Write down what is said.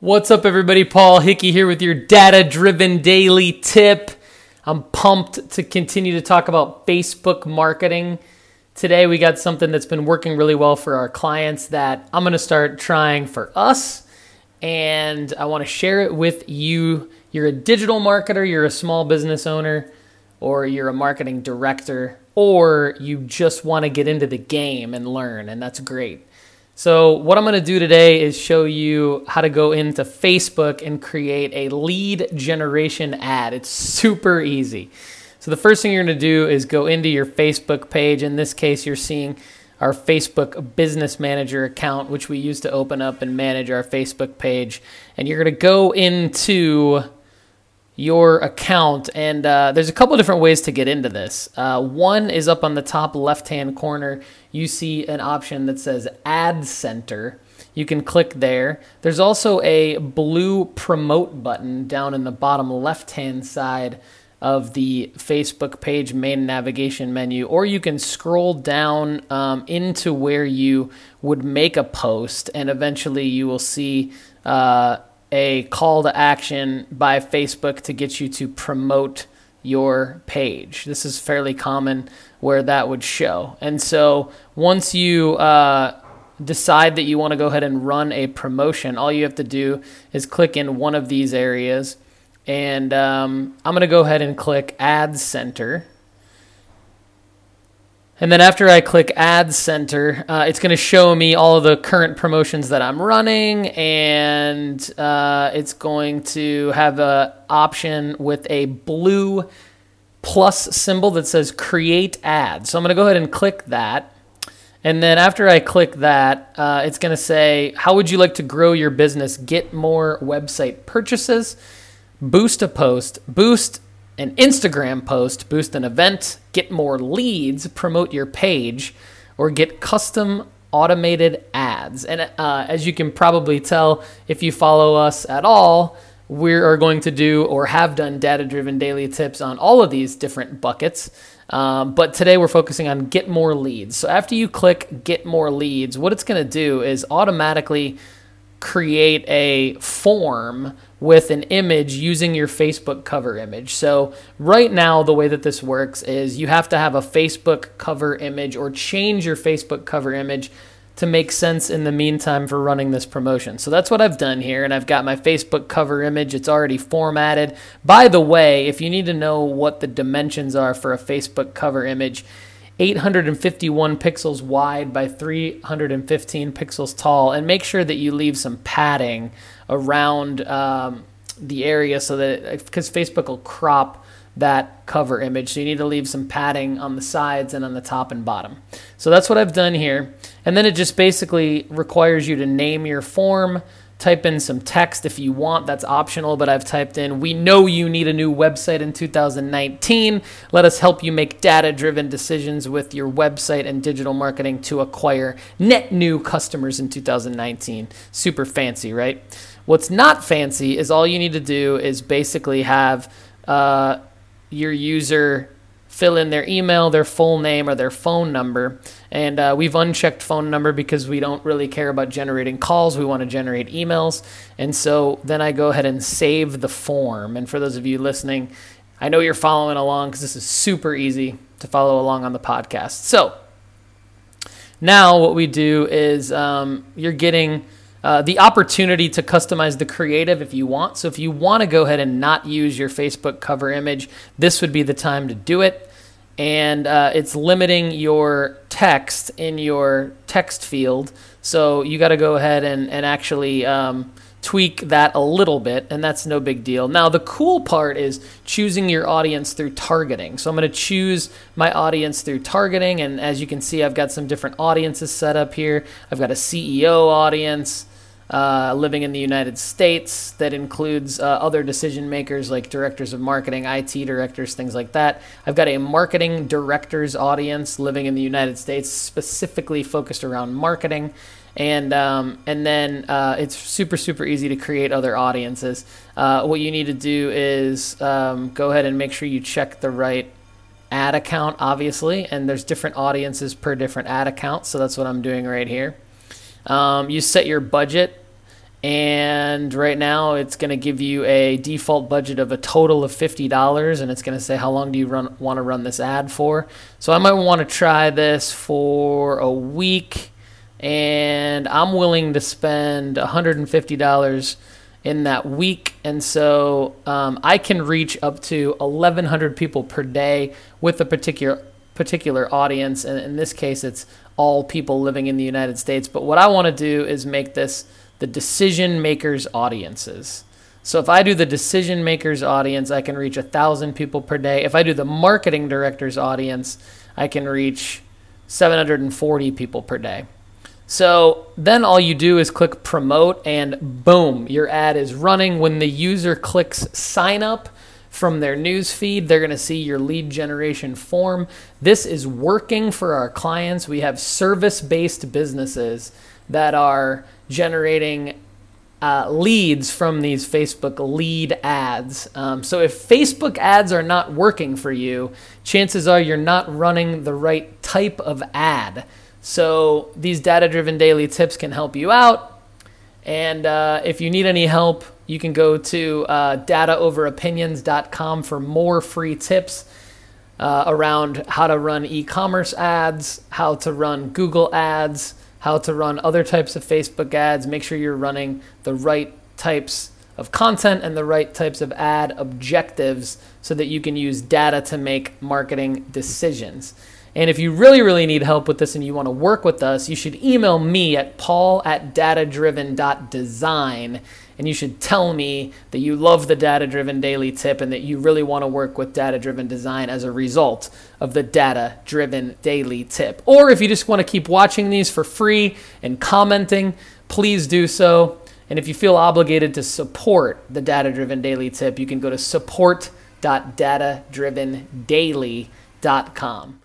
What's up, everybody? Paul Hickey here with your data driven daily tip. I'm pumped to continue to talk about Facebook marketing. Today, we got something that's been working really well for our clients that I'm going to start trying for us. And I want to share it with you. You're a digital marketer, you're a small business owner, or you're a marketing director, or you just want to get into the game and learn, and that's great. So, what I'm going to do today is show you how to go into Facebook and create a lead generation ad. It's super easy. So, the first thing you're going to do is go into your Facebook page. In this case, you're seeing our Facebook Business Manager account, which we use to open up and manage our Facebook page. And you're going to go into your account. And uh, there's a couple different ways to get into this. Uh, one is up on the top left hand corner, you see an option that says Ad Center. You can click there. There's also a blue promote button down in the bottom left hand side of the Facebook page main navigation menu, or you can scroll down um, into where you would make a post, and eventually you will see. Uh, a call to action by Facebook to get you to promote your page. This is fairly common where that would show. And so once you uh, decide that you want to go ahead and run a promotion, all you have to do is click in one of these areas. And um, I'm going to go ahead and click Ad Center. And then after I click Ad Center, uh, it's going to show me all of the current promotions that I'm running, and uh, it's going to have an option with a blue plus symbol that says Create Ad. So I'm going to go ahead and click that. And then after I click that, uh, it's going to say, How would you like to grow your business? Get more website purchases, boost a post, boost an Instagram post, boost an event, get more leads, promote your page, or get custom automated ads. And uh, as you can probably tell, if you follow us at all, we are going to do or have done data driven daily tips on all of these different buckets. Um, but today we're focusing on get more leads. So after you click get more leads, what it's going to do is automatically create a form with an image using your Facebook cover image. So, right now, the way that this works is you have to have a Facebook cover image or change your Facebook cover image to make sense in the meantime for running this promotion. So, that's what I've done here, and I've got my Facebook cover image. It's already formatted. By the way, if you need to know what the dimensions are for a Facebook cover image, 851 pixels wide by 315 pixels tall, and make sure that you leave some padding around um, the area so that because Facebook will crop that cover image. So you need to leave some padding on the sides and on the top and bottom. So that's what I've done here. And then it just basically requires you to name your form, type in some text if you want. That's optional, but I've typed in, We know you need a new website in 2019. Let us help you make data driven decisions with your website and digital marketing to acquire net new customers in 2019. Super fancy, right? What's not fancy is all you need to do is basically have uh, your user fill in their email, their full name, or their phone number. And uh, we've unchecked phone number because we don't really care about generating calls. We want to generate emails. And so then I go ahead and save the form. And for those of you listening, I know you're following along because this is super easy to follow along on the podcast. So now what we do is um, you're getting. Uh, the opportunity to customize the creative if you want. So, if you want to go ahead and not use your Facebook cover image, this would be the time to do it and uh, it's limiting your text in your text field. So you got to go ahead and, and actually um, tweak that a little bit, and that's no big deal. Now, the cool part is choosing your audience through targeting. So I'm going to choose my audience through targeting, and as you can see, I've got some different audiences set up here. I've got a CEO audience uh, living in the United States that includes uh, other decision makers like directors of marketing, IT directors, things like that. I've got a marketing directors audience living in the United States, specifically focused around marketing. And um, and then uh, it's super super easy to create other audiences. Uh, what you need to do is um, go ahead and make sure you check the right ad account, obviously, and there's different audiences per different ad account. So that's what I'm doing right here. Um, you set your budget And right now, it's going to give you a default budget of a total of $50, and it's going to say how long do you run, want to run this ad for. So I might want to try this for a week, and I'm willing to spend $150 in that week. And so um, I can reach up to 1,100 people per day with a particular particular audience. And in this case, it's all people living in the United States. But what I want to do is make this the decision makers audiences. So if I do the decision makers audience, I can reach a thousand people per day. If I do the marketing directors audience, I can reach 740 people per day. So then all you do is click promote and boom, your ad is running. When the user clicks sign up from their news feed, they're going to see your lead generation form. This is working for our clients. We have service based businesses that are generating uh, leads from these Facebook lead ads. Um, so if Facebook ads are not working for you, chances are you're not running the right type of ad. So these data driven daily tips can help you out. And uh, if you need any help, you can go to uh, dataoveropinions.com for more free tips uh, around how to run e commerce ads, how to run Google ads, how to run other types of Facebook ads. Make sure you're running the right types of content and the right types of ad objectives so that you can use data to make marketing decisions. And if you really, really need help with this and you want to work with us, you should email me at paul at datadriven.design. And you should tell me that you love the data driven daily tip and that you really want to work with data driven design as a result of the data driven daily tip. Or if you just want to keep watching these for free and commenting, please do so. And if you feel obligated to support the data driven daily tip, you can go to support.datadrivendaily.com.